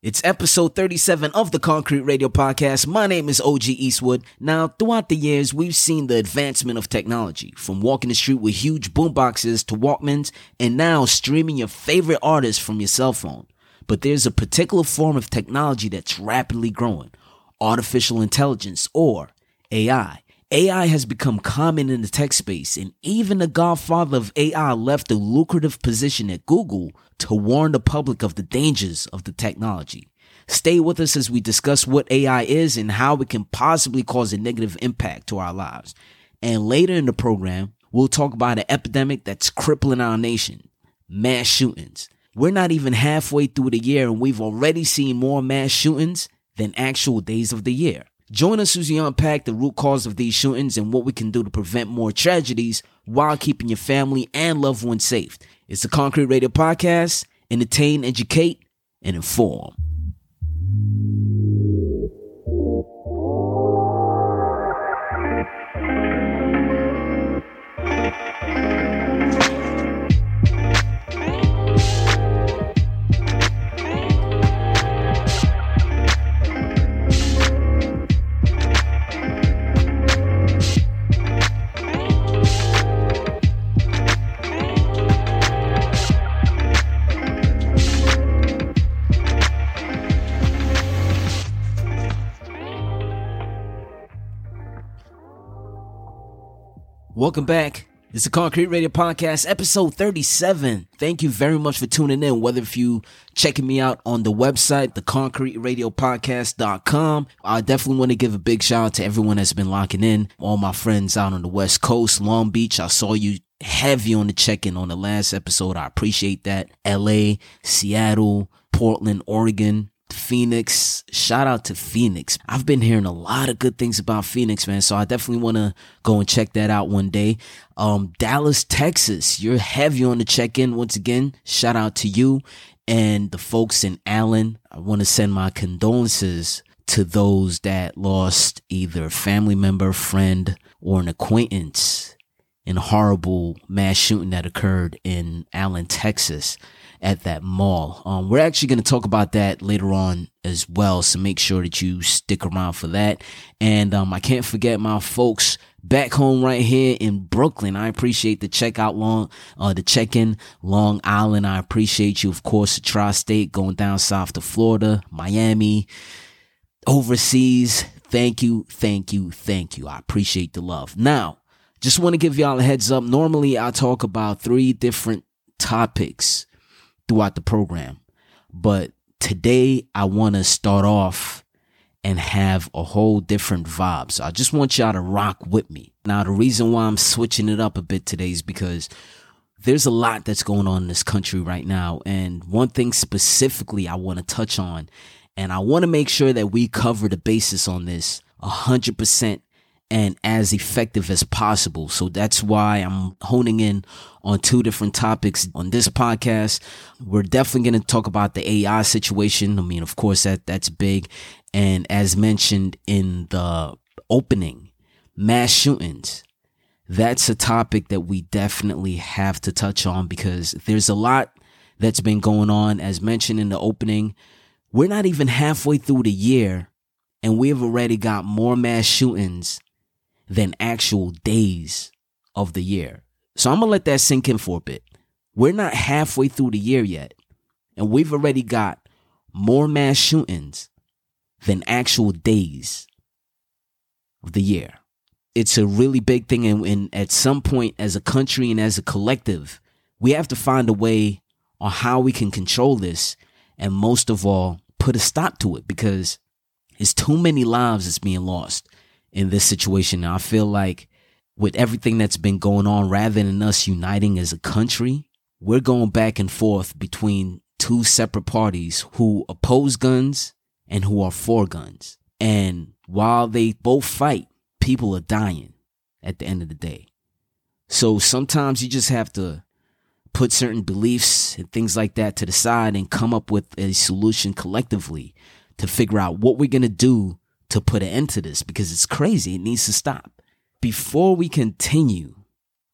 It's episode 37 of the Koncrete Radio Podcast. My name is OG Eaztwood. Now, throughout the years, we've seen the advancement of technology from walking the street with huge boomboxes to Walkmans and now streaming your favorite artists from your cell phone. But there's a particular form of technology that's rapidly growing artificial intelligence or AI. AI has become common in the tech space, and even the godfather of AI left a lucrative position at Google to warn the public of the dangers of the technology. Stay with us as we discuss what AI is and how it can possibly cause a negative impact to our lives. And later in the program, we'll talk about an epidemic that's crippling our nation mass shootings. We're not even halfway through the year, and we've already seen more mass shootings than actual days of the year. Join us as we unpack the root cause of these shootings and what we can do to prevent more tragedies while keeping your family and loved ones safe. It's the Koncrete Radio Podcast. Entertain, educate, and inform. Welcome back. It's the Koncrete Radio Podcast, episode 37. Thank you very much for tuning in. Whether if you checking me out on the website, theconcreteradiopodcast.com. I definitely want to give a big shout out to everyone that's been locking in. All my friends out on the West Coast, Long Beach. I saw you heavy on the check-in on the last episode. I appreciate that. LA, Seattle, Portland, Oregon, Phoenix. Shout out to Phoenix. I've been hearing a lot of good things about Phoenix, man. So I definitely want to go and check that out one day. Um, Dallas, Texas. You're heavy on the check in once again. Shout out to you and the folks in Allen. I want to send my condolences to those that lost either a family member, friend, or an acquaintance in horrible mass shooting that occurred in Allen, Texas at that mall. Um, we're actually going to talk about that later on as well. So make sure that you stick around for that. And, um, I can't forget my folks back home right here in Brooklyn. I appreciate the checkout long, uh, the check-in Long Island. I appreciate you, of course, the tri-state going down south to Florida, Miami, overseas. Thank you. Thank you. Thank you. I appreciate the love. Now, just want to give y'all a heads up. Normally I talk about three different topics throughout the program. But today I want to start off and have a whole different vibe. So I just want y'all to rock with me. Now, the reason why I'm switching it up a bit today is because there's a lot that's going on in this country right now. And one thing specifically I want to touch on, and I want to make sure that we cover the basis on this a hundred percent and as effective as possible. So that's why I'm honing in on two different topics on this podcast. We're definitely going to talk about the AI situation. I mean, of course, that that's big. And as mentioned in the opening, mass shootings. That's a topic that we definitely have to touch on because there's a lot that's been going on. As mentioned in the opening, we're not even halfway through the year and we've already got more mass shootings than actual days of the year. So I'm going to let that sink in for a bit. We're not halfway through the year yet, and we've already got more mass shootings than actual days of the year. It's a really big thing, and, and at some point, as a country and as a collective, we have to find a way on how we can control this, and most of all, put a stop to it because it's too many lives that's being lost in this situation. I feel like with everything that's been going on, rather than us uniting as a country, we're going back and forth between two separate parties who oppose guns and who are for guns. And while they both fight, people are dying at the end of the day. So sometimes you just have to put certain beliefs and things like that to the side and come up with a solution collectively to figure out what we're going to do to put an end to this because it's crazy. It needs to stop. Before we continue,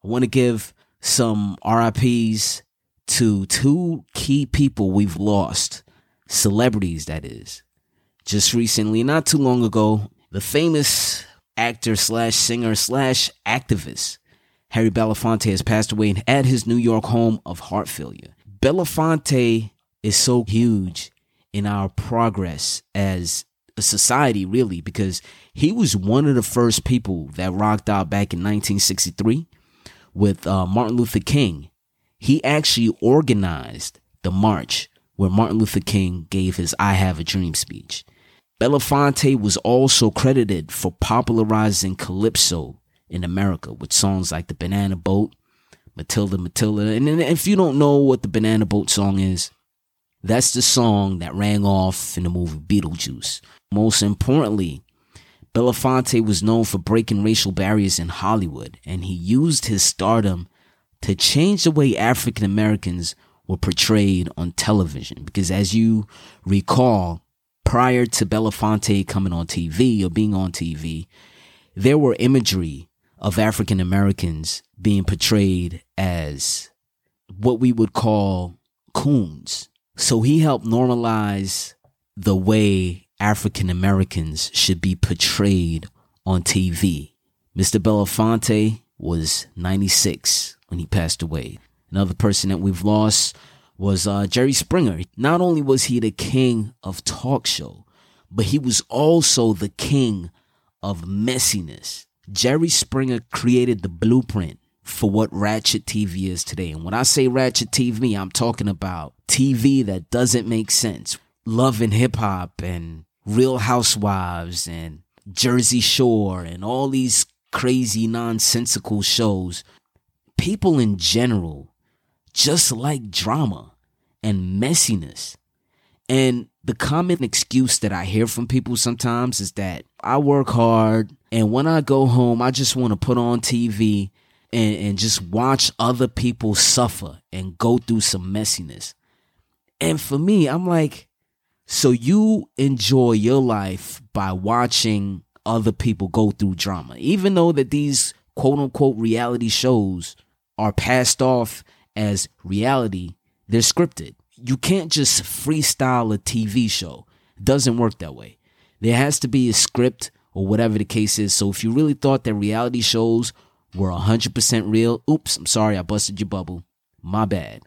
I want to give some RIPs to two key people we've lost celebrities, that is. Just recently, not too long ago, the famous actor slash singer slash activist Harry Belafonte has passed away at his New York home of heart failure. Belafonte is so huge in our progress as society, really, because he was one of the first people that rocked out back in 1963 with uh, Martin Luther King. He actually organized the march where Martin Luther King gave his I Have a Dream speech. Belafonte was also credited for popularizing calypso in America with songs like The Banana Boat, Matilda Matilda. And if you don't know what the Banana Boat song is, that's the song that rang off in the movie Beetlejuice. Most importantly, Belafonte was known for breaking racial barriers in Hollywood, and he used his stardom to change the way African Americans were portrayed on television. Because as you recall, prior to Belafonte coming on TV or being on TV, there were imagery of African Americans being portrayed as what we would call coons. So he helped normalize the way African Americans should be portrayed on TV. Mr. Belafonte was 96 when he passed away. Another person that we've lost was uh, Jerry Springer. Not only was he the king of talk show, but he was also the king of messiness. Jerry Springer created the blueprint for what Ratchet TV is today. And when I say Ratchet TV, I'm talking about TV that doesn't make sense. Love and hip hop and Real Housewives and Jersey Shore and all these crazy nonsensical shows. People in general just like drama and messiness. And the common excuse that I hear from people sometimes is that I work hard and when I go home, I just want to put on TV and, and just watch other people suffer and go through some messiness. And for me, I'm like, so you enjoy your life by watching other people go through drama, even though that these quote unquote reality shows are passed off as reality, they're scripted. You can't just freestyle a TV show. It doesn't work that way. There has to be a script or whatever the case is. So if you really thought that reality shows were 100% real, oops, I'm sorry, I busted your bubble. My bad.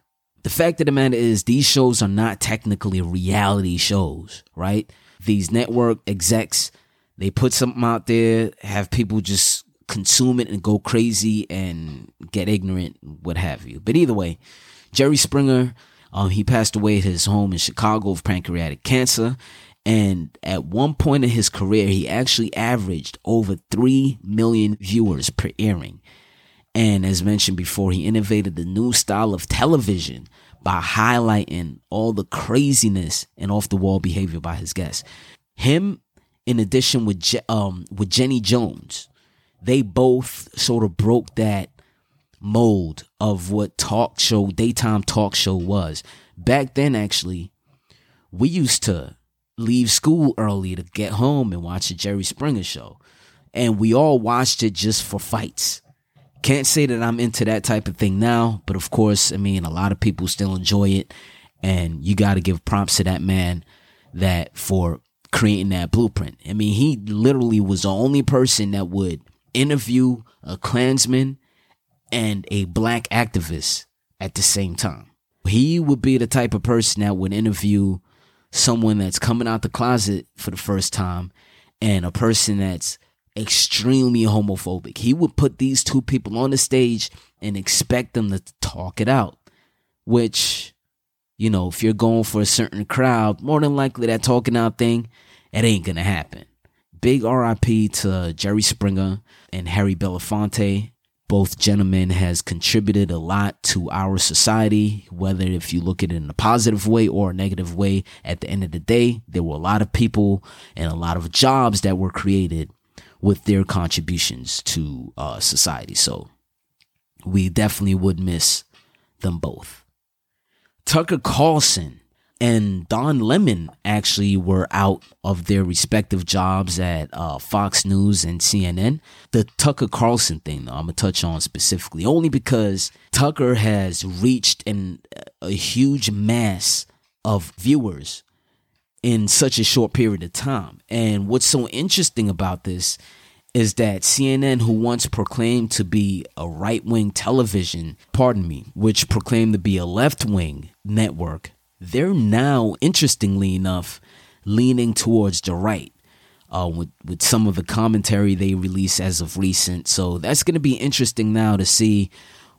The fact of the matter is, these shows are not technically reality shows, right? These network execs, they put something out there, have people just consume it and go crazy and get ignorant, what have you. But either way, Jerry Springer, um, he passed away at his home in Chicago of pancreatic cancer. And at one point in his career, he actually averaged over 3 million viewers per airing. And as mentioned before, he innovated the new style of television by highlighting all the craziness and off the wall behavior by his guests. Him, in addition with Je- um with Jenny Jones, they both sort of broke that mold of what talk show, daytime talk show was. Back then, actually, we used to leave school early to get home and watch the Jerry Springer show. And we all watched it just for fights. Can't say that I'm into that type of thing now, but of course, I mean, a lot of people still enjoy it. And you got to give prompts to that man that for creating that blueprint. I mean, he literally was the only person that would interview a Klansman and a black activist at the same time. He would be the type of person that would interview someone that's coming out the closet for the first time and a person that's extremely homophobic. He would put these two people on the stage and expect them to talk it out, which, you know, if you're going for a certain crowd, more than likely that talking out thing, it ain't gonna happen. Big RIP to Jerry Springer and Harry Belafonte. Both gentlemen has contributed a lot to our society, whether if you look at it in a positive way or a negative way. At the end of the day, there were a lot of people and a lot of jobs that were created with their contributions to uh, society. So we definitely would miss them both. Tucker Carlson and Don Lemon actually were out of their respective jobs at uh, Fox News and CNN. The Tucker Carlson thing, though, I'm gonna touch on specifically, only because Tucker has reached an, a huge mass of viewers in such a short period of time. And what's so interesting about this is that CNN, who once proclaimed to be a right wing television, pardon me, which proclaimed to be a left wing network, they're now, interestingly enough, leaning towards the right. Uh, with with some of the commentary they release as of recent, so that's going to be interesting now to see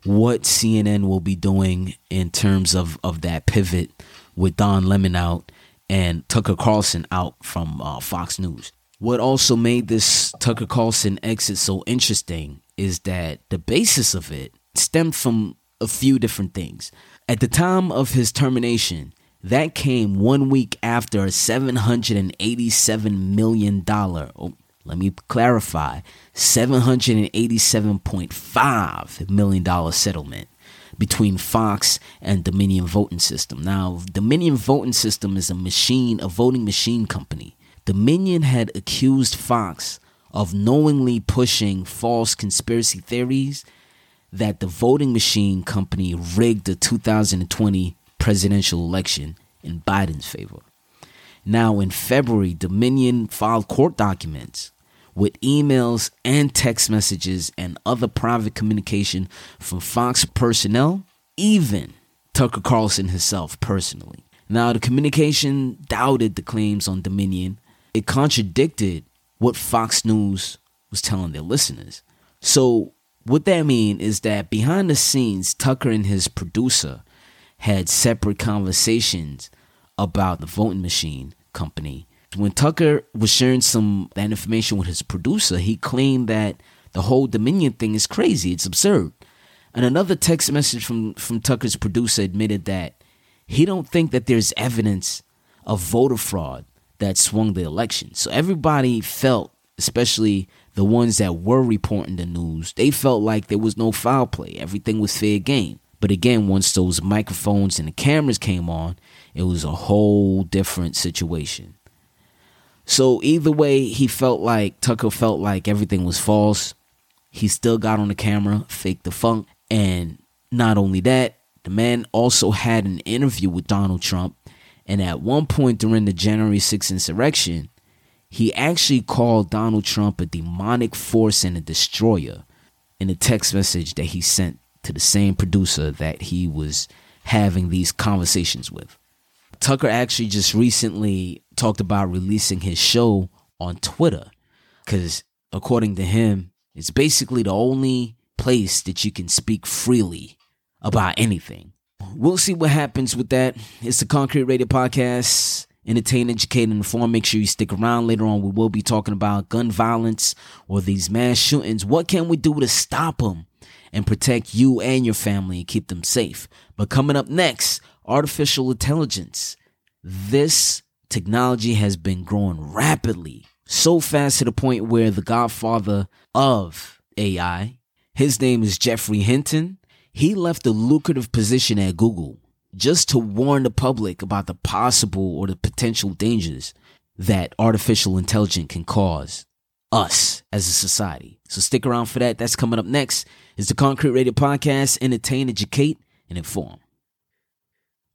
what CNN will be doing in terms of of that pivot with Don Lemon out and Tucker Carlson out from uh, Fox News. What also made this Tucker Carlson exit so interesting is that the basis of it stemmed from a few different things. At the time of his termination, that came one week after a $787 million, oh, let me clarify, $787.5 million settlement between Fox and Dominion Voting System. Now, Dominion Voting System is a machine, a voting machine company. Dominion had accused Fox of knowingly pushing false conspiracy theories that the voting machine company rigged the 2020 presidential election in Biden's favor. Now, in February, Dominion filed court documents with emails and text messages and other private communication from Fox personnel, even Tucker Carlson himself personally. Now, the communication doubted the claims on Dominion. It contradicted what Fox News was telling their listeners. So, what that means is that behind the scenes, Tucker and his producer had separate conversations about the voting machine company. When Tucker was sharing some that information with his producer, he claimed that the whole Dominion thing is crazy. It's absurd. And another text message from, from Tucker's producer admitted that he don't think that there's evidence of voter fraud that swung the election. So everybody felt, especially the ones that were reporting the news, they felt like there was no foul play. Everything was fair game. But again, once those microphones and the cameras came on, it was a whole different situation. So either way, he felt like Tucker felt like everything was false. He still got on the camera, faked the funk, and not only that, the man also had an interview with Donald Trump. And at one point during the January 6th insurrection, he actually called Donald Trump a demonic force and a destroyer in a text message that he sent to the same producer that he was having these conversations with. Tucker actually just recently talked about releasing his show on Twitter because, according to him, it's basically the only place that you can speak freely about anything. We'll see what happens with that. It's the Koncrete Radio Podcast. Entertain, educate, and inform. Make sure you stick around. Later on, we will be talking about gun violence or these mass shootings. What can we do to stop them? and protect you and your family and keep them safe. But coming up next, artificial intelligence. This technology has been growing rapidly, so fast to the point where the godfather of AI, his name is Geoffrey Hinton, he left a lucrative position at Google just to warn the public about the possible or the potential dangers that artificial intelligence can cause us as a society. So stick around for that. That's coming up next. It's the Koncrete Radio Podcast, entertain, educate, and inform.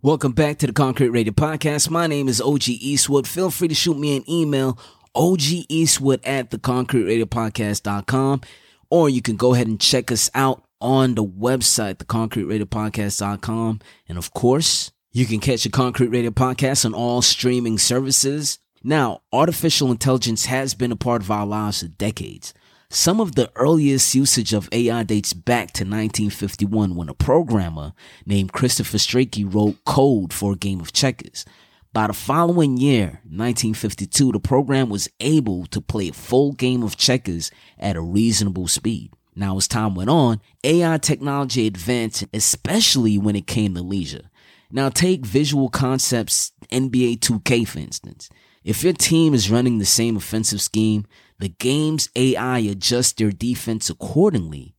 Welcome back to the Koncrete Radio Podcast. My name is OG Eaztwood. Feel free to shoot me an email, OG Eaztwood at theconcreteradiopodcast.com, or you can go ahead and check us out on the website, theconcreteradiopodcast.com. And of course, you can catch the Koncrete Radio Podcast on all streaming services now, artificial intelligence has been a part of our lives for decades. Some of the earliest usage of AI dates back to 1951 when a programmer named Christopher Strachey wrote code for a game of checkers. By the following year, 1952, the program was able to play a full game of checkers at a reasonable speed. Now, as time went on, AI technology advanced, especially when it came to leisure. Now, take visual concepts, NBA 2K for instance. If your team is running the same offensive scheme, the game's AI adjusts their defense accordingly.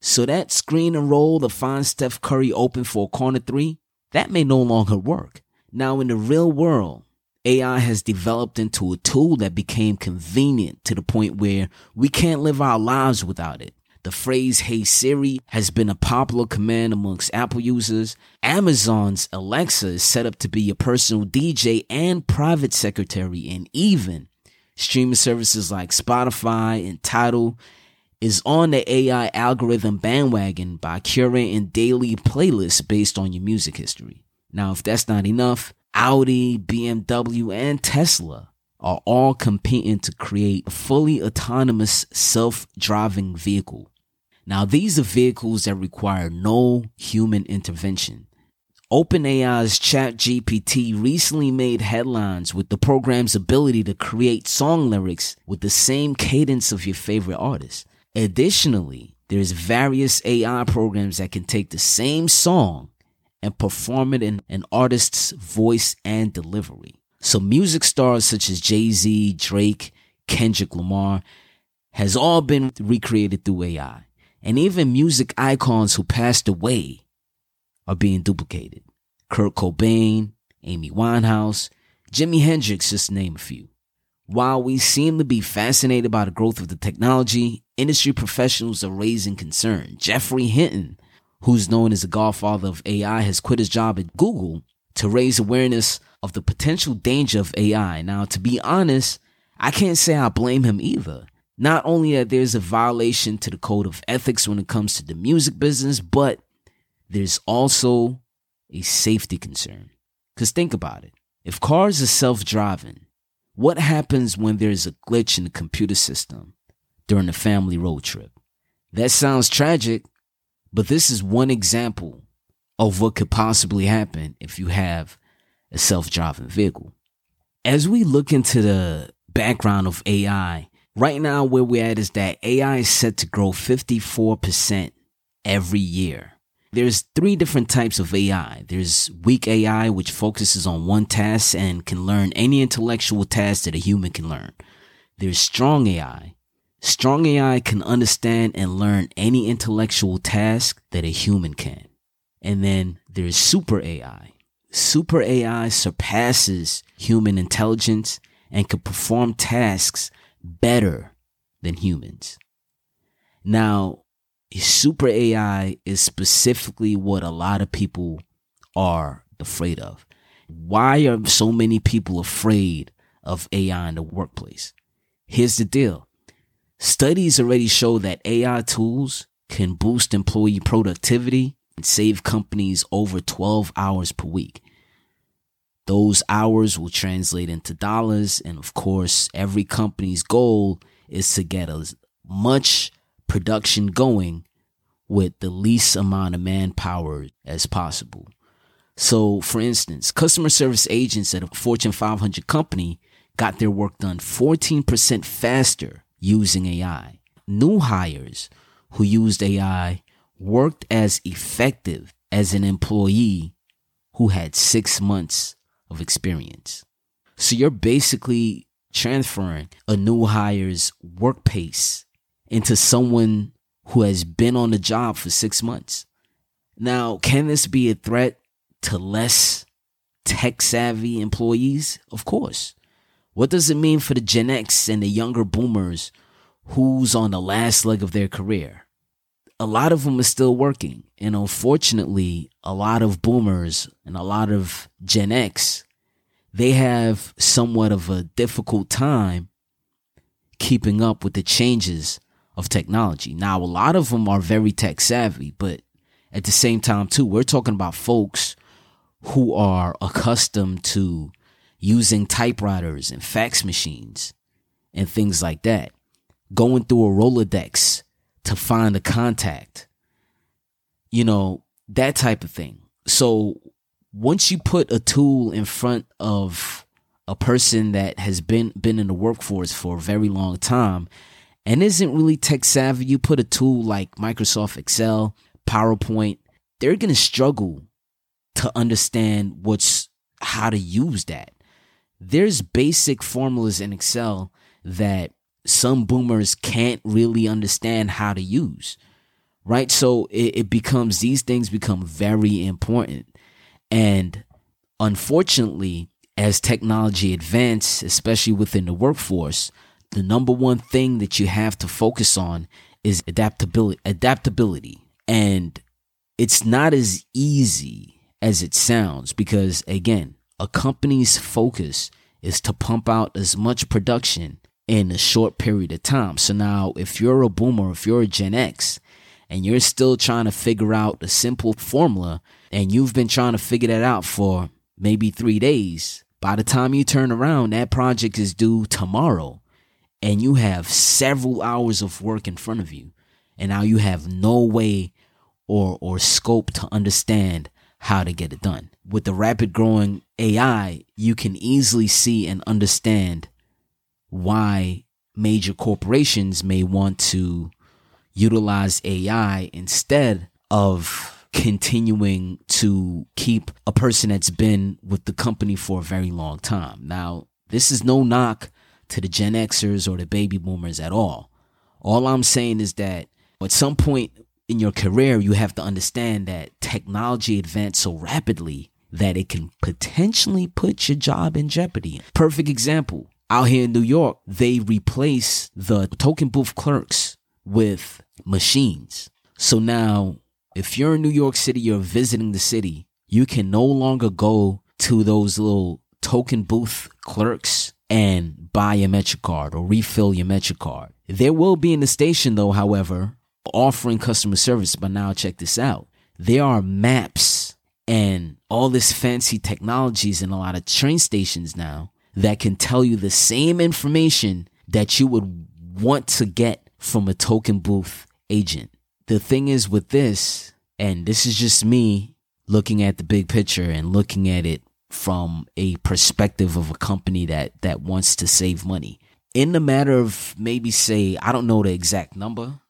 So that screen and roll to find Steph Curry open for a corner three, that may no longer work. Now in the real world, AI has developed into a tool that became convenient to the point where we can't live our lives without it. The phrase Hey Siri has been a popular command amongst Apple users. Amazon's Alexa is set up to be your personal DJ and private secretary, and even streaming services like Spotify and Tidal is on the AI algorithm bandwagon by curating daily playlists based on your music history. Now, if that's not enough, Audi, BMW, and Tesla are all competing to create a fully autonomous self-driving vehicle. Now, these are vehicles that require no human intervention. OpenAI's ChatGPT recently made headlines with the program's ability to create song lyrics with the same cadence of your favorite artist. Additionally, there's various AI programs that can take the same song and perform it in an artist's voice and delivery. So music stars such as Jay-Z, Drake, Kendrick Lamar has all been recreated through AI and even music icons who passed away are being duplicated. Kurt Cobain, Amy Winehouse, Jimi Hendrix, just name a few. While we seem to be fascinated by the growth of the technology, industry professionals are raising concern. Geoffrey Hinton, who's known as the godfather of AI, has quit his job at Google to raise awareness of the potential danger of AI. Now, to be honest, I can't say I blame him either. Not only that there's a violation to the code of ethics when it comes to the music business, but there's also a safety concern. Because think about it. If cars are self driving, what happens when there's a glitch in the computer system during a family road trip? That sounds tragic, but this is one example of what could possibly happen if you have a self driving vehicle. As we look into the background of AI, Right now, where we're at is that AI is set to grow 54% every year. There's three different types of AI. There's weak AI, which focuses on one task and can learn any intellectual task that a human can learn. There's strong AI. Strong AI can understand and learn any intellectual task that a human can. And then there's super AI. Super AI surpasses human intelligence and can perform tasks better than humans. Now, super AI is specifically what a lot of people are afraid of. Why are so many people afraid of AI in the workplace? Here's the deal. Studies already show that AI tools can boost employee productivity and save companies over 12 hours per week. Those hours will translate into dollars. And of course, every company's goal is to get as much production going with the least amount of manpower as possible. So, for instance, customer service agents at a Fortune 500 company got their work done 14% faster using AI. New hires who used AI worked as effective as an employee who had six months of experience. So you're basically transferring a new hire's work pace into someone who has been on the job for six months. Now, can this be a threat to less tech savvy employees? Of course. What does it mean for the Gen X and the younger boomers who's on the last leg of their career? a lot of them are still working. And unfortunately, a lot of boomers and a lot of Gen X, they have somewhat of a difficult time keeping up with the changes of technology. Now, a lot of them are very tech savvy, but at the same time, too, we're talking about folks who are accustomed to using typewriters and fax machines and things like that, going through a Rolodex to find a contact. You know, that type of thing. So once you put a tool in front of a person that has been been in the workforce for a very long time and isn't really tech savvy, you put a tool like Microsoft Excel, PowerPoint, they're going to struggle to understand what's how to use that. There's basic formulas in Excel that some boomers can't really understand how to use. Right. So it, it becomes, these things become very important. And unfortunately, as technology advances, especially within the workforce, the number one thing that you have to focus on is adaptability adaptability. And it's not as easy as it sounds because again, a company's focus is to pump out as much production in a short period of time. So now if you're a boomer, if you're a Gen X, and you're still trying to figure out a simple formula and you've been trying to figure that out for maybe three days, by the time you turn around, that project is due tomorrow and you have several hours of work in front of you. And now you have no way or, or scope to understand how to get it done. With the rapid growing AI, you can easily see and understand why major corporations may want to utilize AI instead of continuing to keep a person that's been with the company for a very long time. Now, this is no knock to the Gen Xers or the baby boomers at all. All I'm saying is that at some point in your career, you have to understand that technology advanced so rapidly that it can potentially put your job in jeopardy. Perfect example. Out here in New York, they replace the token booth clerks with machines. So now, if you're in New York City, you're visiting the city, you can no longer go to those little token booth clerks and buy a MetroCard or refill your MetroCard. There will be in the station, though, however, offering customer service. But now, check this out there are maps and all this fancy technologies in a lot of train stations now that can tell you the same information that you would want to get from a token booth agent. The thing is with this, and this is just me looking at the big picture and looking at it from a perspective of a company that that wants to save money. In the matter of maybe say, I don't know the exact number,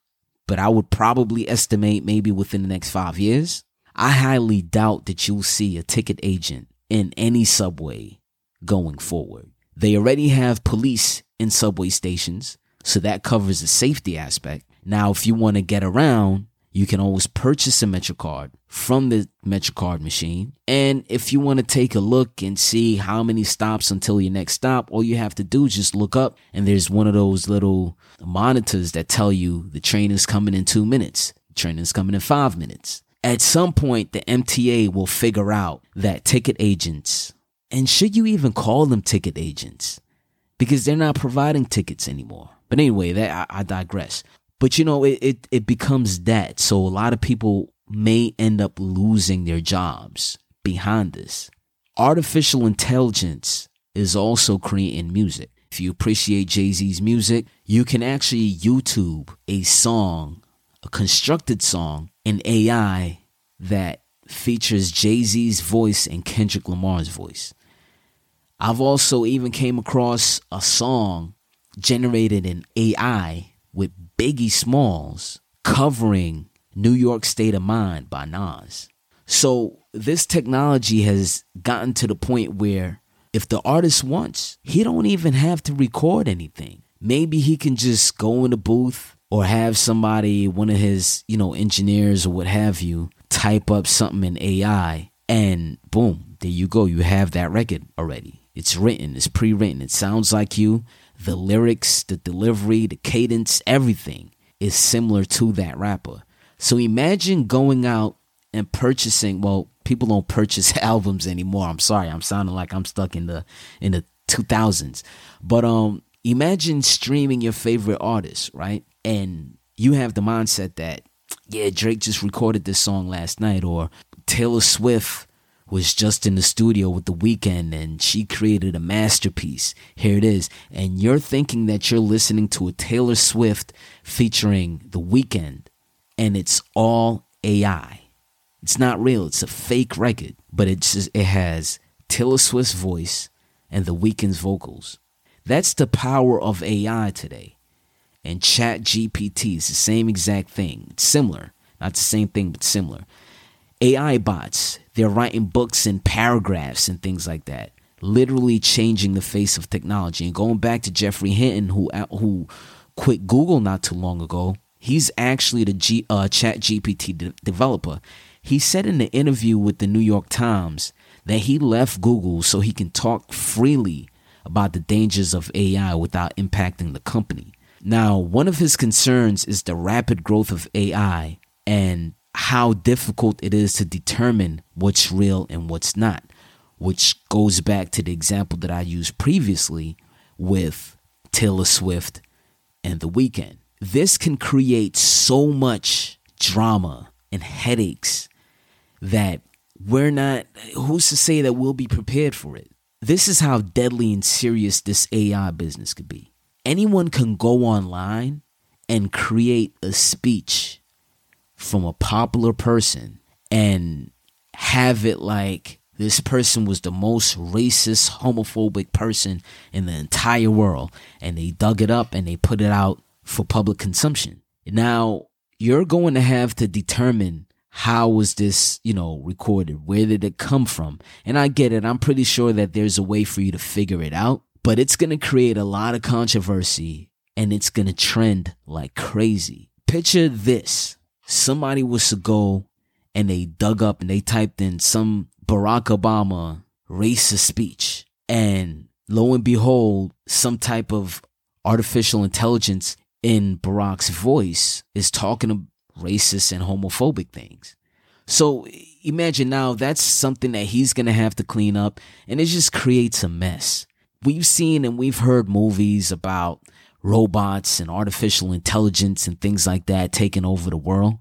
but I would probably estimate maybe within the next 5 years, I highly doubt that you'll see a ticket agent in any subway going forward. They already have police in subway stations, so that covers the safety aspect. Now, if you want to get around, you can always purchase a MetroCard from the MetroCard machine. And if you want to take a look and see how many stops until your next stop, all you have to do is just look up and there's one of those little monitors that tell you the train is coming in two minutes, the train is coming in five minutes. At some point, the MTA will figure out that ticket agents, and should you even call them ticket agents? Because they're not providing tickets anymore. But anyway, that I, I digress. But you know, it, it, it becomes that. So a lot of people may end up losing their jobs behind this. Artificial intelligence is also creating music. If you appreciate Jay Z's music, you can actually YouTube a song, a constructed song in AI that features Jay Z's voice and Kendrick Lamar's voice. I've also even came across a song generated in AI with Biggie Smalls covering New York State of Mind by Nas. So this technology has gotten to the point where if the artist wants, he don't even have to record anything. Maybe he can just go in the booth or have somebody, one of his, you know, engineers or what have you, type up something in AI and boom, there you go. You have that record already. It's written, it's pre-written. It sounds like you the lyrics, the delivery, the cadence, everything is similar to that rapper. So imagine going out and purchasing, well, people don't purchase albums anymore. I'm sorry. I'm sounding like I'm stuck in the in the 2000s. But um imagine streaming your favorite artist, right? And you have the mindset that yeah, Drake just recorded this song last night or Taylor Swift was just in the studio with the Weeknd and she created a masterpiece. Here it is. And you're thinking that you're listening to a Taylor Swift featuring the Weeknd and it's all AI. It's not real. It's a fake record, but it's just, it has Taylor Swift's voice and the Weeknd's vocals. That's the power of AI today. And Chat GPT is the same exact thing. It's similar. Not the same thing, but similar. AI bots, they're writing books and paragraphs and things like that, literally changing the face of technology. And going back to Geoffrey Hinton, who who quit Google not too long ago, he's actually the G, uh, Chat GPT de- developer. He said in the interview with the New York Times that he left Google so he can talk freely about the dangers of AI without impacting the company. Now, one of his concerns is the rapid growth of AI and how difficult it is to determine what's real and what's not, which goes back to the example that I used previously with Taylor Swift and The Weeknd. This can create so much drama and headaches that we're not, who's to say that we'll be prepared for it? This is how deadly and serious this AI business could be. Anyone can go online and create a speech from a popular person and have it like this person was the most racist, homophobic person in the entire world. And they dug it up and they put it out for public consumption. Now, you're going to have to determine how was this, you know, recorded? Where did it come from? And I get it. I'm pretty sure that there's a way for you to figure it out, but it's going to create a lot of controversy and it's going to trend like crazy. Picture this. Somebody was to go and they dug up and they typed in some Barack Obama racist speech. And lo and behold, some type of artificial intelligence in Barack's voice is talking racist and homophobic things. So imagine now that's something that he's going to have to clean up and it just creates a mess. We've seen and we've heard movies about robots and artificial intelligence and things like that taking over the world.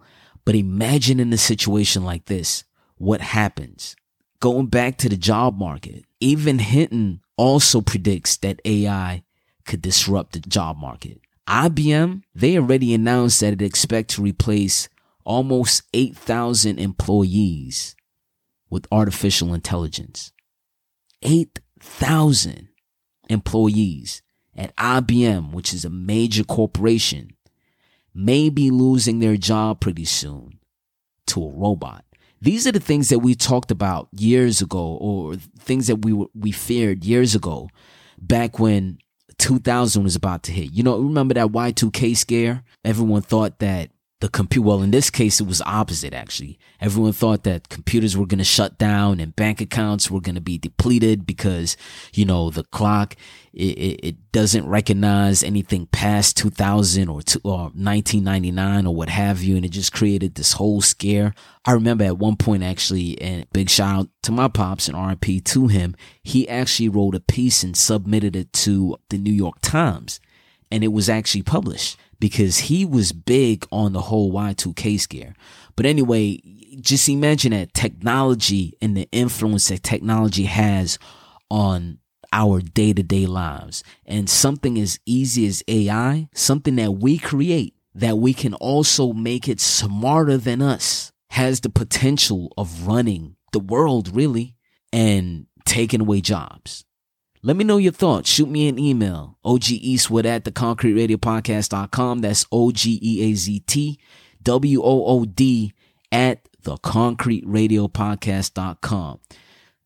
But imagine in a situation like this, what happens? Going back to the job market, even Hinton also predicts that AI could disrupt the job market. IBM, they already announced that it expects to replace almost 8,000 employees with artificial intelligence. 8,000 employees at IBM, which is a major corporation, may be losing their job pretty soon to a robot. These are the things that we talked about years ago or things that we we feared years ago back when 2000 was about to hit. You know, remember that Y2K scare? Everyone thought that the well, in this case, it was opposite actually. Everyone thought that computers were going to shut down and bank accounts were going to be depleted because, you know, the clock, it, it, it doesn't recognize anything past 2000 or, two, or 1999 or what have you. And it just created this whole scare. I remember at one point actually, and big shout out to my pops and RP to him, he actually wrote a piece and submitted it to the New York Times and it was actually published because he was big on the whole Y2K scare. But anyway, just imagine that technology and the influence that technology has on our day to day lives. And something as easy as AI, something that we create that we can also make it smarter than us, has the potential of running the world really and taking away jobs. Let me know your thoughts. Shoot me an email. OG Eaztwood at the concrete radio podcast.com. That's O G E A Z T W O O D at the concrete radio podcast.com.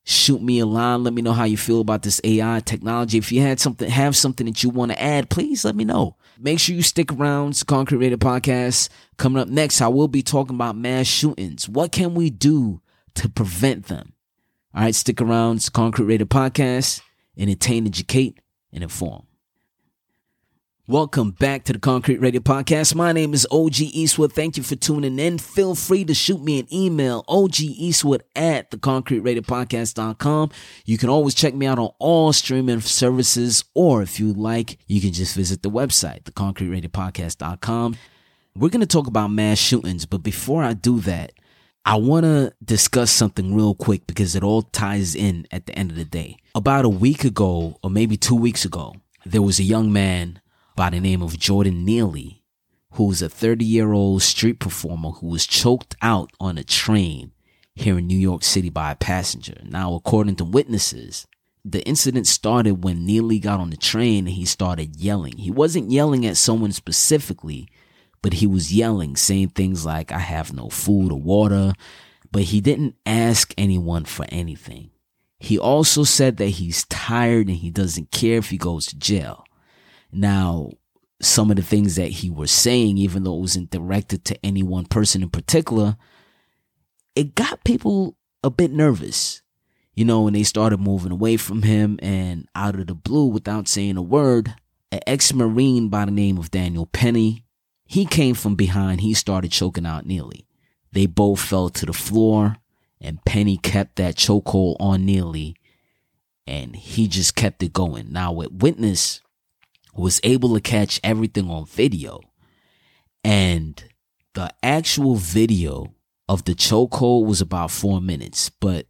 Shoot me a line. Let me know how you feel about this AI technology. If you had something, have something that you want to add, please let me know. Make sure you stick around. It's Koncrete Radio Podcast. Coming up next, I will be talking about mass shootings. What can we do to prevent them? All right, stick around. It's Koncrete Radio Podcast entertain, educate, and inform. Welcome back to the Koncrete Radio Podcast. My name is OG Eaztwood. Thank you for tuning in. Feel free to shoot me an email, OG Eaztwood at theconcreteradiopodcast.com. You can always check me out on all streaming services, or if you like, you can just visit the website, theconcreteradiopodcast.com. We're going to talk about mass shootings, but before I do that, I want to discuss something real quick because it all ties in at the end of the day. About a week ago, or maybe two weeks ago, there was a young man by the name of Jordan Neely, who was a 30 year old street performer who was choked out on a train here in New York City by a passenger. Now, according to witnesses, the incident started when Neely got on the train and he started yelling. He wasn't yelling at someone specifically, but he was yelling, saying things like, I have no food or water, but he didn't ask anyone for anything. He also said that he's tired and he doesn't care if he goes to jail. Now, some of the things that he was saying, even though it wasn't directed to any one person in particular, it got people a bit nervous, you know, and they started moving away from him and out of the blue without saying a word. an ex-marine by the name of Daniel Penny. He came from behind. He started choking out Neely. They both fell to the floor, and Penny kept that chokehold on Neely, and he just kept it going. Now, with witness was able to catch everything on video, and the actual video of the chokehold was about four minutes, but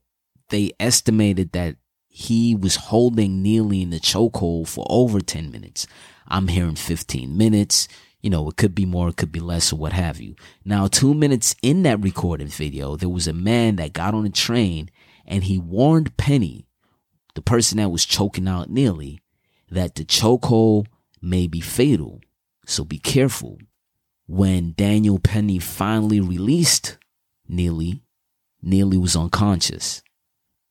they estimated that he was holding Neely in the chokehold for over 10 minutes. I'm hearing 15 minutes. You know, it could be more, it could be less, or what have you. Now, two minutes in that recorded video, there was a man that got on a train and he warned Penny, the person that was choking out Neely, that the chokehold may be fatal. So be careful. When Daniel Penny finally released Neely, Neely was unconscious.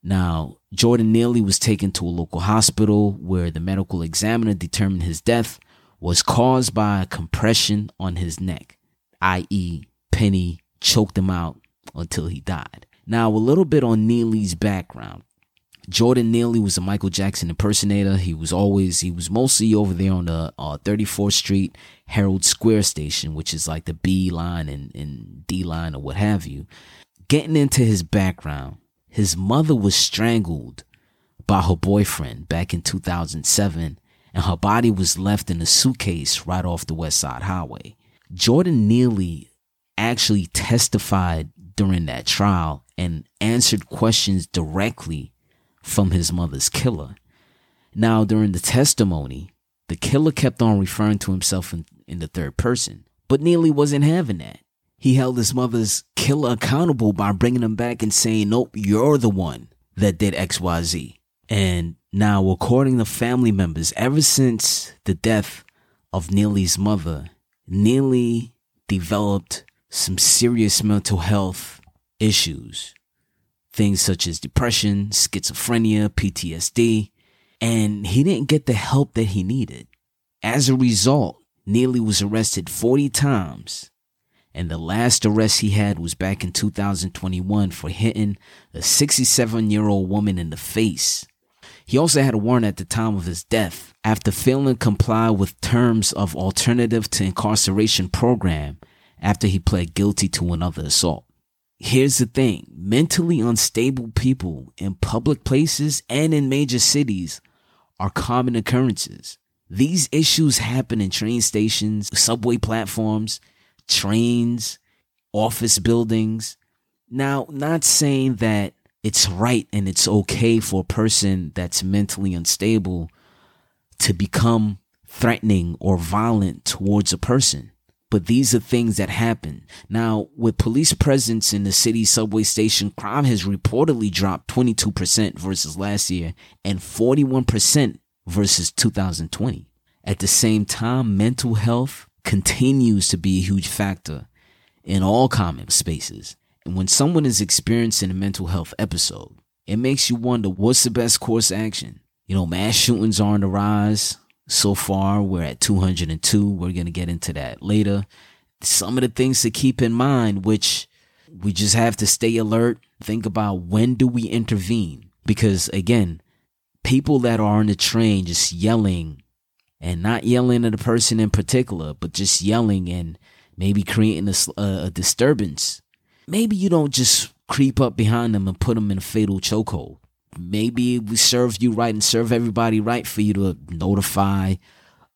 Now, Jordan Neely was taken to a local hospital where the medical examiner determined his death was caused by a compression on his neck, i.e., Penny choked him out until he died. Now, a little bit on Neely's background. Jordan Neely was a Michael Jackson impersonator. He was always, he was mostly over there on the uh, 34th Street Herald Square station, which is like the B line and, and D line or what have you. Getting into his background, his mother was strangled by her boyfriend back in 2007 and her body was left in a suitcase right off the West Side Highway. Jordan Neely actually testified during that trial and answered questions directly from his mother's killer. Now, during the testimony, the killer kept on referring to himself in, in the third person, but Neely wasn't having that he held his mother's killer accountable by bringing him back and saying, Nope, you're the one that did XYZ. And now, according to family members, ever since the death of Neely's mother, Neely developed some serious mental health issues. Things such as depression, schizophrenia, PTSD, and he didn't get the help that he needed. As a result, Neely was arrested 40 times and the last arrest he had was back in 2021 for hitting a 67 year old woman in the face. He also had a warrant at the time of his death after failing to comply with terms of alternative to incarceration program after he pled guilty to another assault. Here's the thing mentally unstable people in public places and in major cities are common occurrences. These issues happen in train stations, subway platforms, trains, office buildings. Now, not saying that it's right and it's okay for a person that's mentally unstable to become threatening or violent towards a person. But these are things that happen. Now, with police presence in the city subway station, crime has reportedly dropped 22% versus last year and 41% versus 2020. At the same time, mental health continues to be a huge factor in all common spaces. And when someone is experiencing a mental health episode, it makes you wonder what's the best course action. You know, mass shootings are on the rise. So far, we're at 202. We're going to get into that later. Some of the things to keep in mind, which we just have to stay alert. Think about when do we intervene? Because again, people that are on the train just yelling and not yelling at a person in particular, but just yelling and maybe creating a, a disturbance. Maybe you don't just creep up behind them and put them in a fatal chokehold. Maybe we serve you right and serve everybody right for you to notify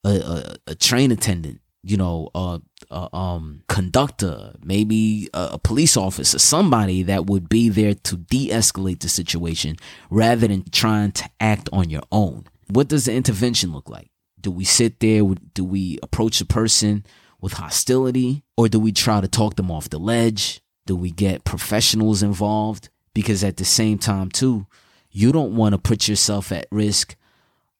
a, a, a train attendant, you know, a, a um, conductor, maybe a, police officer, somebody that would be there to de-escalate the situation rather than trying to act on your own. What does the intervention look like? Do we sit there? Do we approach a person with hostility? Or do we try to talk them off the ledge? Do we get professionals involved? Because at the same time, too, you don't want to put yourself at risk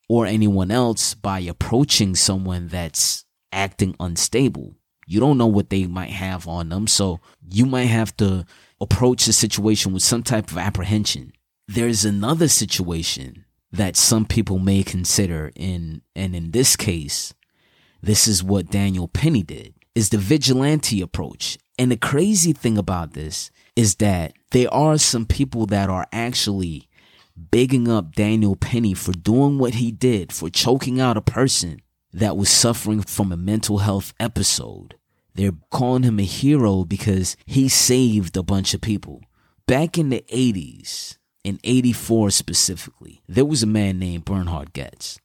or anyone else by approaching someone that's acting unstable. You don't know what they might have on them. So you might have to approach the situation with some type of apprehension. There's another situation that some people may consider in and in this case this is what Daniel Penny did is the vigilante approach and the crazy thing about this is that there are some people that are actually bigging up Daniel Penny for doing what he did for choking out a person that was suffering from a mental health episode. They're calling him a hero because he saved a bunch of people. Back in the 80s, in 84 specifically, there was a man named Bernhard Goetz.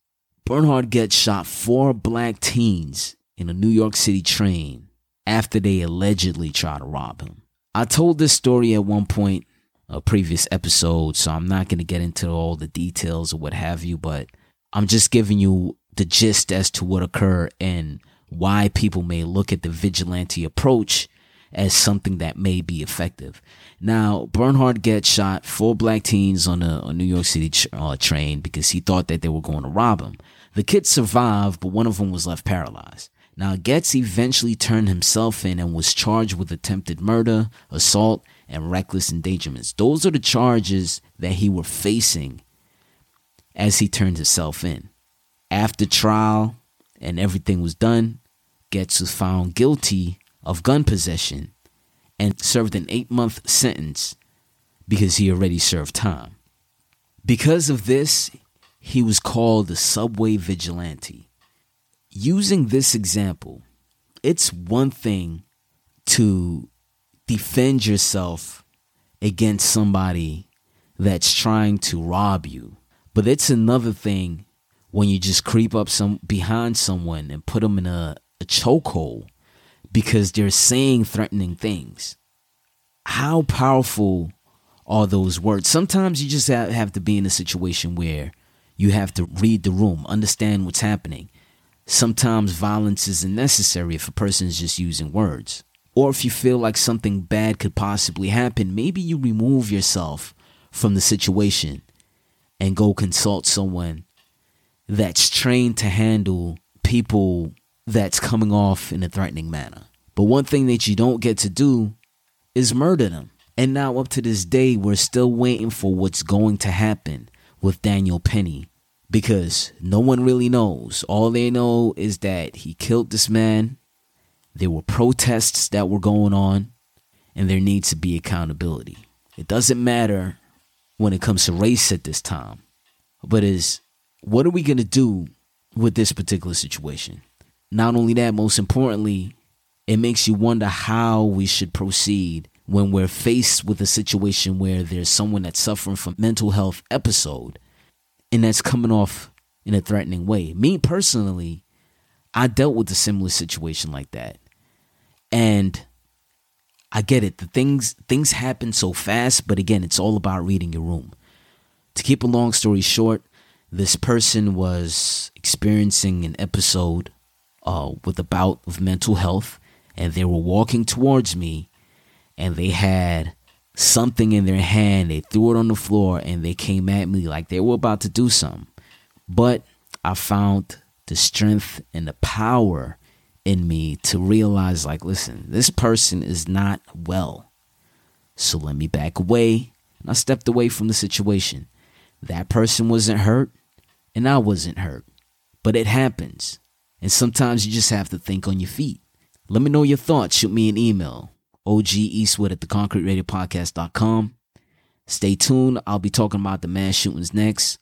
Bernhard Goetz shot four black teens in a New York City train after they allegedly try to rob him. I told this story at one point, a previous episode, so I'm not going to get into all the details or what have you, but I'm just giving you the gist as to what occurred and why people may look at the vigilante approach as something that may be effective. Now, Bernhard Goetz shot four black teens on a, a New York City uh, train because he thought that they were going to rob him. The kids survived, but one of them was left paralyzed. Now, Goetz eventually turned himself in and was charged with attempted murder, assault, and reckless endangerments. Those are the charges that he were facing as he turned himself in. After trial and everything was done, Goetz was found guilty of gun possession and served an eight month sentence because he already served time. Because of this, he was called the subway vigilante. Using this example, it's one thing to defend yourself against somebody that's trying to rob you, but it's another thing when you just creep up some behind someone and put them in a, a chokehold because they're saying threatening things. How powerful are those words? Sometimes you just have to be in a situation where you have to read the room, understand what's happening. Sometimes violence isn't necessary if a person is just using words. Or if you feel like something bad could possibly happen, maybe you remove yourself from the situation and go consult someone that's trained to handle people that's coming off in a threatening manner. But one thing that you don't get to do is murder them. And now, up to this day, we're still waiting for what's going to happen with Daniel Penny because no one really knows. All they know is that he killed this man. There were protests that were going on, and there needs to be accountability. It doesn't matter when it comes to race at this time, but is what are we going to do with this particular situation? Not only that, most importantly, it makes you wonder how we should proceed when we're faced with a situation where there's someone that's suffering from mental health episode and that's coming off in a threatening way. Me personally, I dealt with a similar situation like that. And I get it. The things things happen so fast, but again, it's all about reading your room. To keep a long story short, this person was experiencing an episode uh, with a bout of mental health, and they were walking towards me, and they had something in their hand. They threw it on the floor, and they came at me like they were about to do something. But I found the strength and the power in me to realize, like, listen, this person is not well. So let me back away. And I stepped away from the situation. That person wasn't hurt, and I wasn't hurt. But it happens. And sometimes you just have to think on your feet. Let me know your thoughts. Shoot me an email. OG Eaztwood at the Koncrete Radio Podcast.com. Stay tuned. I'll be talking about the mass shootings next.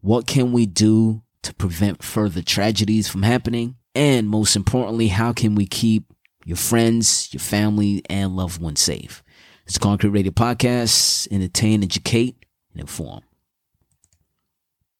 What can we do to prevent further tragedies from happening? And most importantly, how can we keep your friends, your family, and loved ones safe? It's Koncrete Radio Podcast. Entertain, educate, and inform.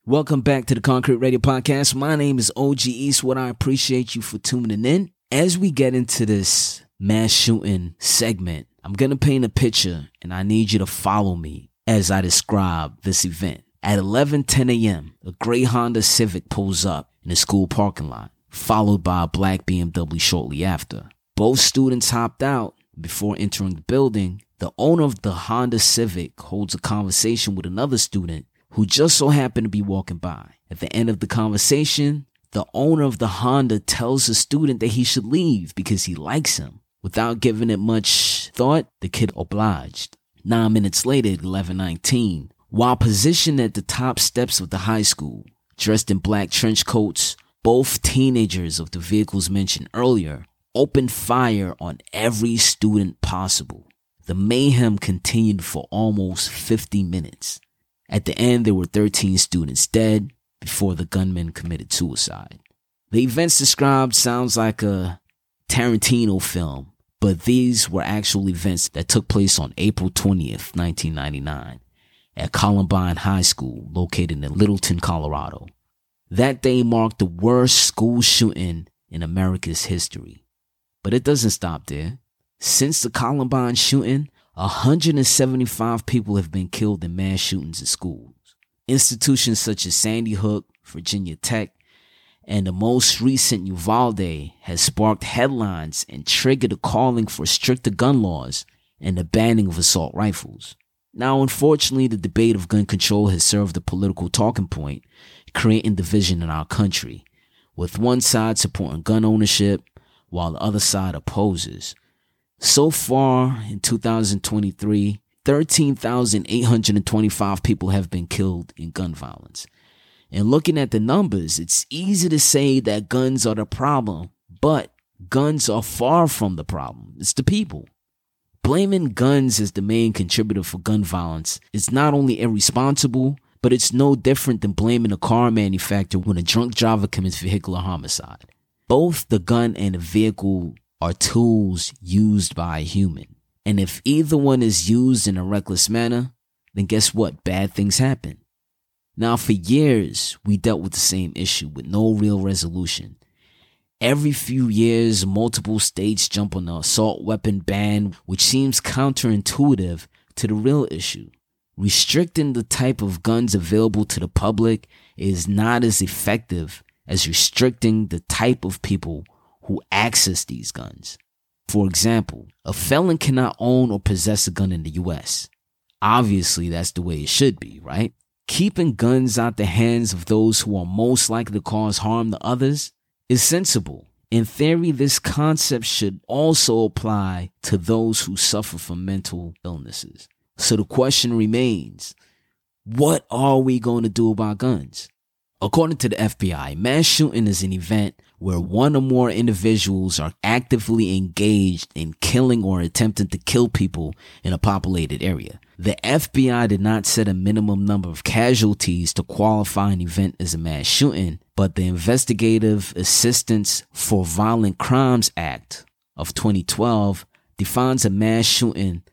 Welcome back to the Koncrete Radio Podcast. My name is OG Eaztwood. I appreciate you for tuning in. As we get into this mass shooting segment, I'm going to paint a picture and I need you to follow me as I describe this event. At 11:10 a.m., a gray Honda Civic pulls up in a school parking lot, followed by a black BMW shortly after. Both students hopped out before entering the building. The owner of the Honda Civic holds a conversation with another student who just so happened to be walking by. At the end of the conversation, the owner of the Honda tells the student that he should leave because he likes him. Without giving it much thought, the kid obliged. Nine minutes later, at 1119, while positioned at the top steps of the high school, dressed in black trench coats, both teenagers of the vehicles mentioned earlier opened fire on every student possible. The mayhem continued for almost 50 minutes. At the end, there were 13 students dead before the gunman committed suicide. The events described sounds like a Tarantino film, but these were actual events that took place on April 20th, 1999 at Columbine High School located in Littleton, Colorado. That day marked the worst school shooting in America's history. But it doesn't stop there. Since the Columbine shooting, 175 people have been killed in mass shootings at schools. Institutions such as Sandy Hook, Virginia Tech, and the most recent Uvalde has sparked headlines and triggered a calling for stricter gun laws and the banning of assault rifles. Now, unfortunately, the debate of gun control has served a political talking point, creating division in our country, with one side supporting gun ownership while the other side opposes. So far in 2023, 13,825 people have been killed in gun violence. And looking at the numbers, it's easy to say that guns are the problem, but guns are far from the problem. It's the people. Blaming guns as the main contributor for gun violence is not only irresponsible, but it's no different than blaming a car manufacturer when a drunk driver commits vehicular homicide. Both the gun and the vehicle are tools used by a human. And if either one is used in a reckless manner, then guess what? Bad things happen. Now, for years, we dealt with the same issue with no real resolution. Every few years, multiple states jump on the assault weapon ban, which seems counterintuitive to the real issue. Restricting the type of guns available to the public is not as effective as restricting the type of people who access these guns. For example, a felon cannot own or possess a gun in the US. Obviously, that's the way it should be, right? Keeping guns out the hands of those who are most likely to cause harm to others is sensible. In theory, this concept should also apply to those who suffer from mental illnesses. So the question remains, what are we going to do about guns? According to the FBI, mass shooting is an event where one or more individuals are actively engaged in killing or attempting to kill people in a populated area. The FBI did not set a minimum number of casualties to qualify an event as a mass shooting, but the Investigative Assistance for Violent Crimes Act of 2012 defines a mass shooting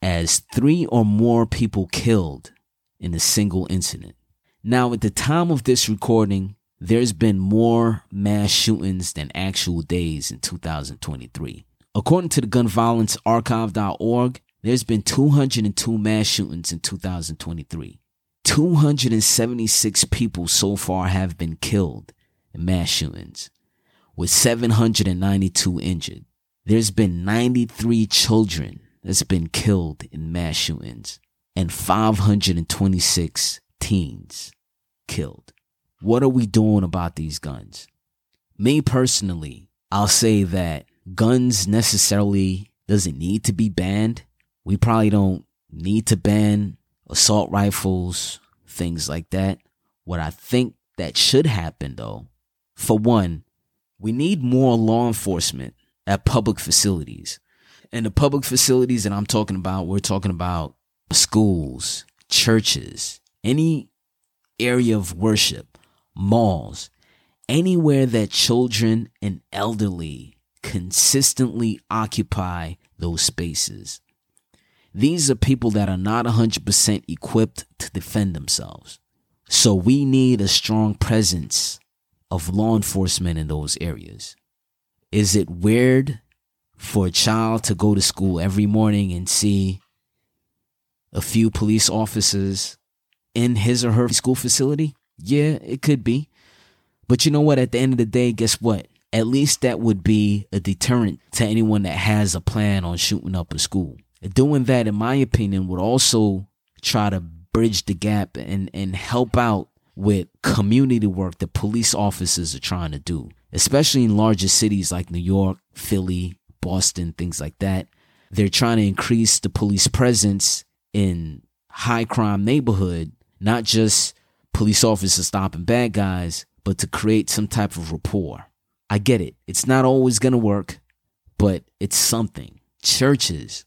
as three or more people killed in a single incident. Now, at the time of this recording, there's been more mass shootings than actual days in 2023. According to the gunviolencearchive.org, there's been 202 mass shootings in 2023. 276 people so far have been killed in mass shootings, with 792 injured. There's been 93 children that's been killed in mass shootings and 526 teens killed. What are we doing about these guns? Me personally, I'll say that guns necessarily doesn't need to be banned. We probably don't need to ban assault rifles, things like that. What I think that should happen though, for one, we need more law enforcement at public facilities. And the public facilities that I'm talking about, we're talking about schools, churches, any area of worship, malls, anywhere that children and elderly consistently occupy those spaces. These are people that are not 100% equipped to defend themselves. So we need a strong presence of law enforcement in those areas. Is it weird for a child to go to school every morning and see a few police officers in his or her school facility? Yeah, it could be. But you know what? At the end of the day, guess what? At least that would be a deterrent to anyone that has a plan on shooting up a school. Doing that, in my opinion, would also try to bridge the gap and, and help out with community work that police officers are trying to do, especially in larger cities like New York, Philly, Boston, things like that. They're trying to increase the police presence in high crime neighborhood not just police officers stopping bad guys, but to create some type of rapport. I get it. It's not always going to work, but it's something. Churches,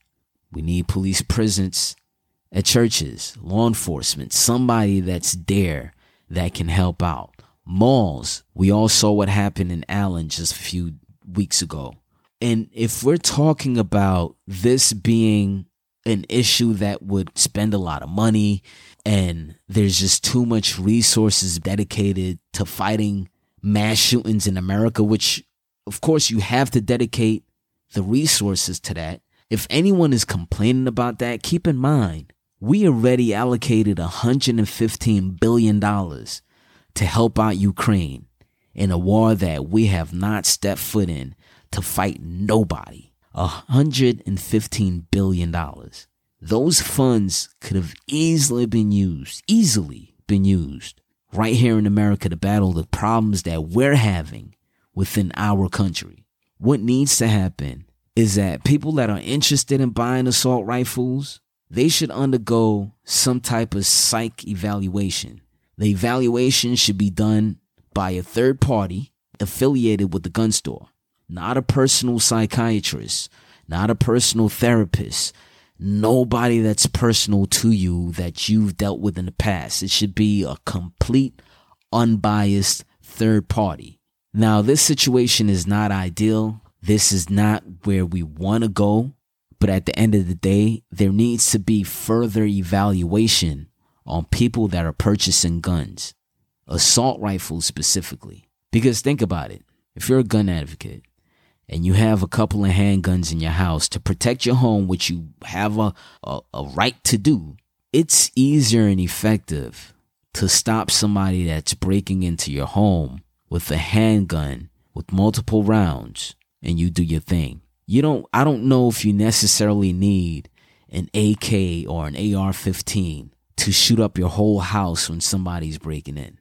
we need police presence at churches, law enforcement, somebody that's there that can help out. malls. We all saw what happened in Allen just a few weeks ago. And if we're talking about this being an issue that would spend a lot of money and there's just too much resources dedicated to fighting mass shootings in America, which of course you have to dedicate the resources to that. If anyone is complaining about that, keep in mind, we already allocated $115 billion to help out Ukraine in a war that we have not stepped foot in to fight nobody. $115 billion. Those funds could have easily been used, easily been used right here in America to battle the problems that we're having within our country. What needs to happen is that people that are interested in buying assault rifles, they should undergo some type of psych evaluation. The evaluation should be done by a third party affiliated with the gun store not a personal psychiatrist, not a personal therapist, nobody that's personal to you that you've dealt with in the past. It should be a complete, unbiased third party. Now, this situation is not ideal. This is not where we want to go. But at the end of the day, there needs to be further evaluation on people that are purchasing guns, assault rifles specifically. Because think about it. If you're a gun advocate, and you have a couple of handguns in your house to protect your home, which you have a, a, a, right to do, it's easier and effective to stop somebody that's breaking into your home with a handgun with multiple rounds and you do your thing. You don't, I don't know if you necessarily need an AK or an AR 15 to shoot up your whole house when somebody's breaking in.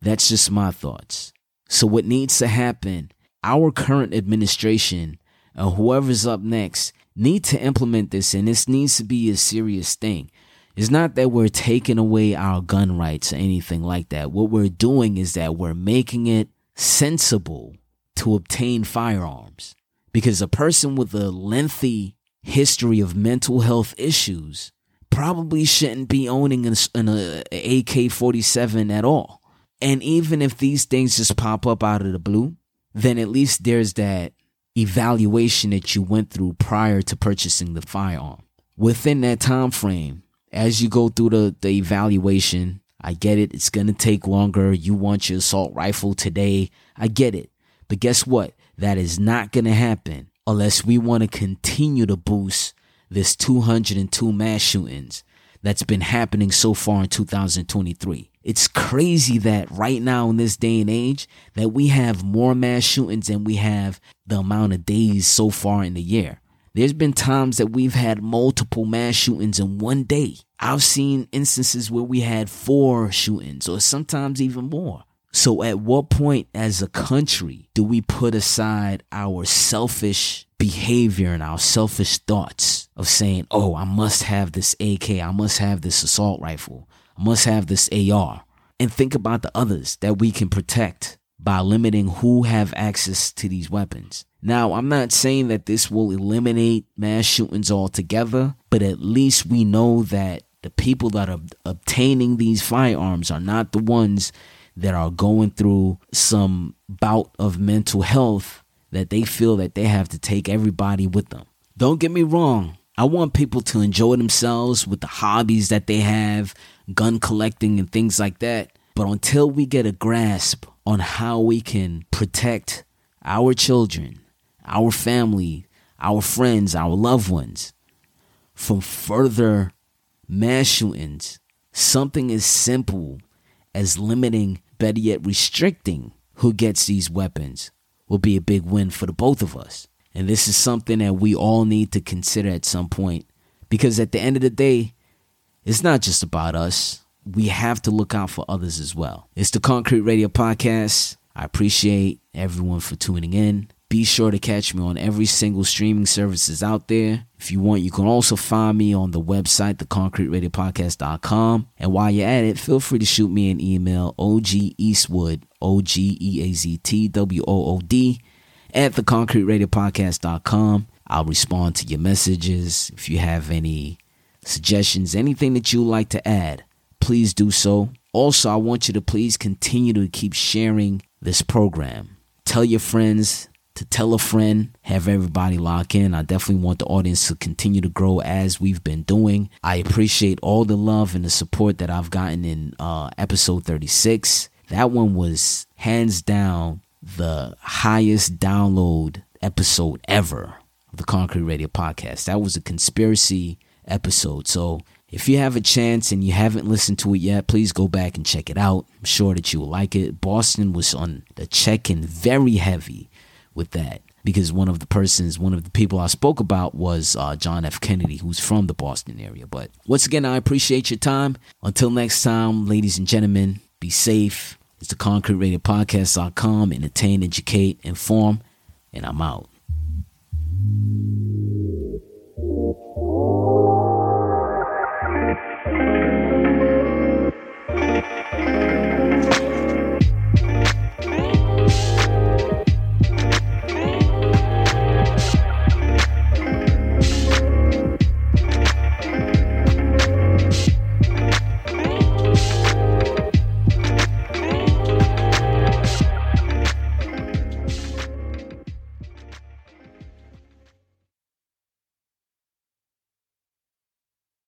That's just my thoughts. So, what needs to happen our current administration or whoever's up next need to implement this and this needs to be a serious thing. It's not that we're taking away our gun rights or anything like that. What we're doing is that we're making it sensible to obtain firearms. Because a person with a lengthy history of mental health issues probably shouldn't be owning an, an AK 47 at all. And even if these things just pop up out of the blue, then at least there's that evaluation that you went through prior to purchasing the firearm. Within that time frame, as you go through the, the evaluation, I get it, it's gonna take longer. You want your assault rifle today. I get it. But guess what? That is not gonna happen unless we want to continue to boost this 202 mass shootings that's been happening so far in 2023. It's crazy that right now in this day and age that we have more mass shootings than we have the amount of days so far in the year. There's been times that we've had multiple mass shootings in one day. I've seen instances where we had four shootings or sometimes even more. So at what point as a country do we put aside our selfish behavior and our selfish thoughts of saying, oh, I must have this AK, I must have this assault rifle, I must have this AR, and think about the others that we can protect by limiting who have access to these weapons. Now, I'm not saying that this will eliminate mass shootings altogether, but at least we know that the people that are obtaining these firearms are not the ones that are going through some bout of mental health that they feel that they have to take everybody with them. Don't get me wrong. I want people to enjoy themselves with the hobbies that they have, gun collecting and things like that. But until we get a grasp on how we can protect our children, our family, our friends, our loved ones from further mass shootings, something as simple as limiting, better yet, restricting who gets these weapons will be a big win for the both of us. And this is something that we all need to consider at some point because at the end of the day, it's not just about us. We have to look out for others as well. It's the Koncrete Radio Podcast. I appreciate everyone for tuning in. Be sure to catch me on every single streaming services out there. If you want, you can also find me on the website, thekoncreteradiopodcast.com. And while you're at it, feel free to shoot me an email, o g Eaztwood, O-G-E-A-Z-T-W-O-O-D, at thekoncreteradiopodcast.com. I'll respond to your messages. If you have any suggestions, anything that you'd like to add, please do so. Also, I want you to please continue to keep sharing this program. Tell your friends to tell a friend, have everybody lock in. I definitely want the audience to continue to grow as we've been doing. I appreciate all the love and the support that I've gotten in uh, episode 36. That one was hands down the highest download episode ever of the Koncrete Radio podcast. That was a conspiracy episode. So if you have a chance and you haven't listened to it yet, please go back and check it out. I'm sure that you will like it. Boston was on the check in very heavy with that because one of the persons, one of the people I spoke about was uh, John F. Kennedy, who's from the Boston area. But once again, I appreciate your time. Until next time, ladies and gentlemen, be safe. It's the Koncrete Radio Podcast.com. Entertain, educate, inform, and I'm out.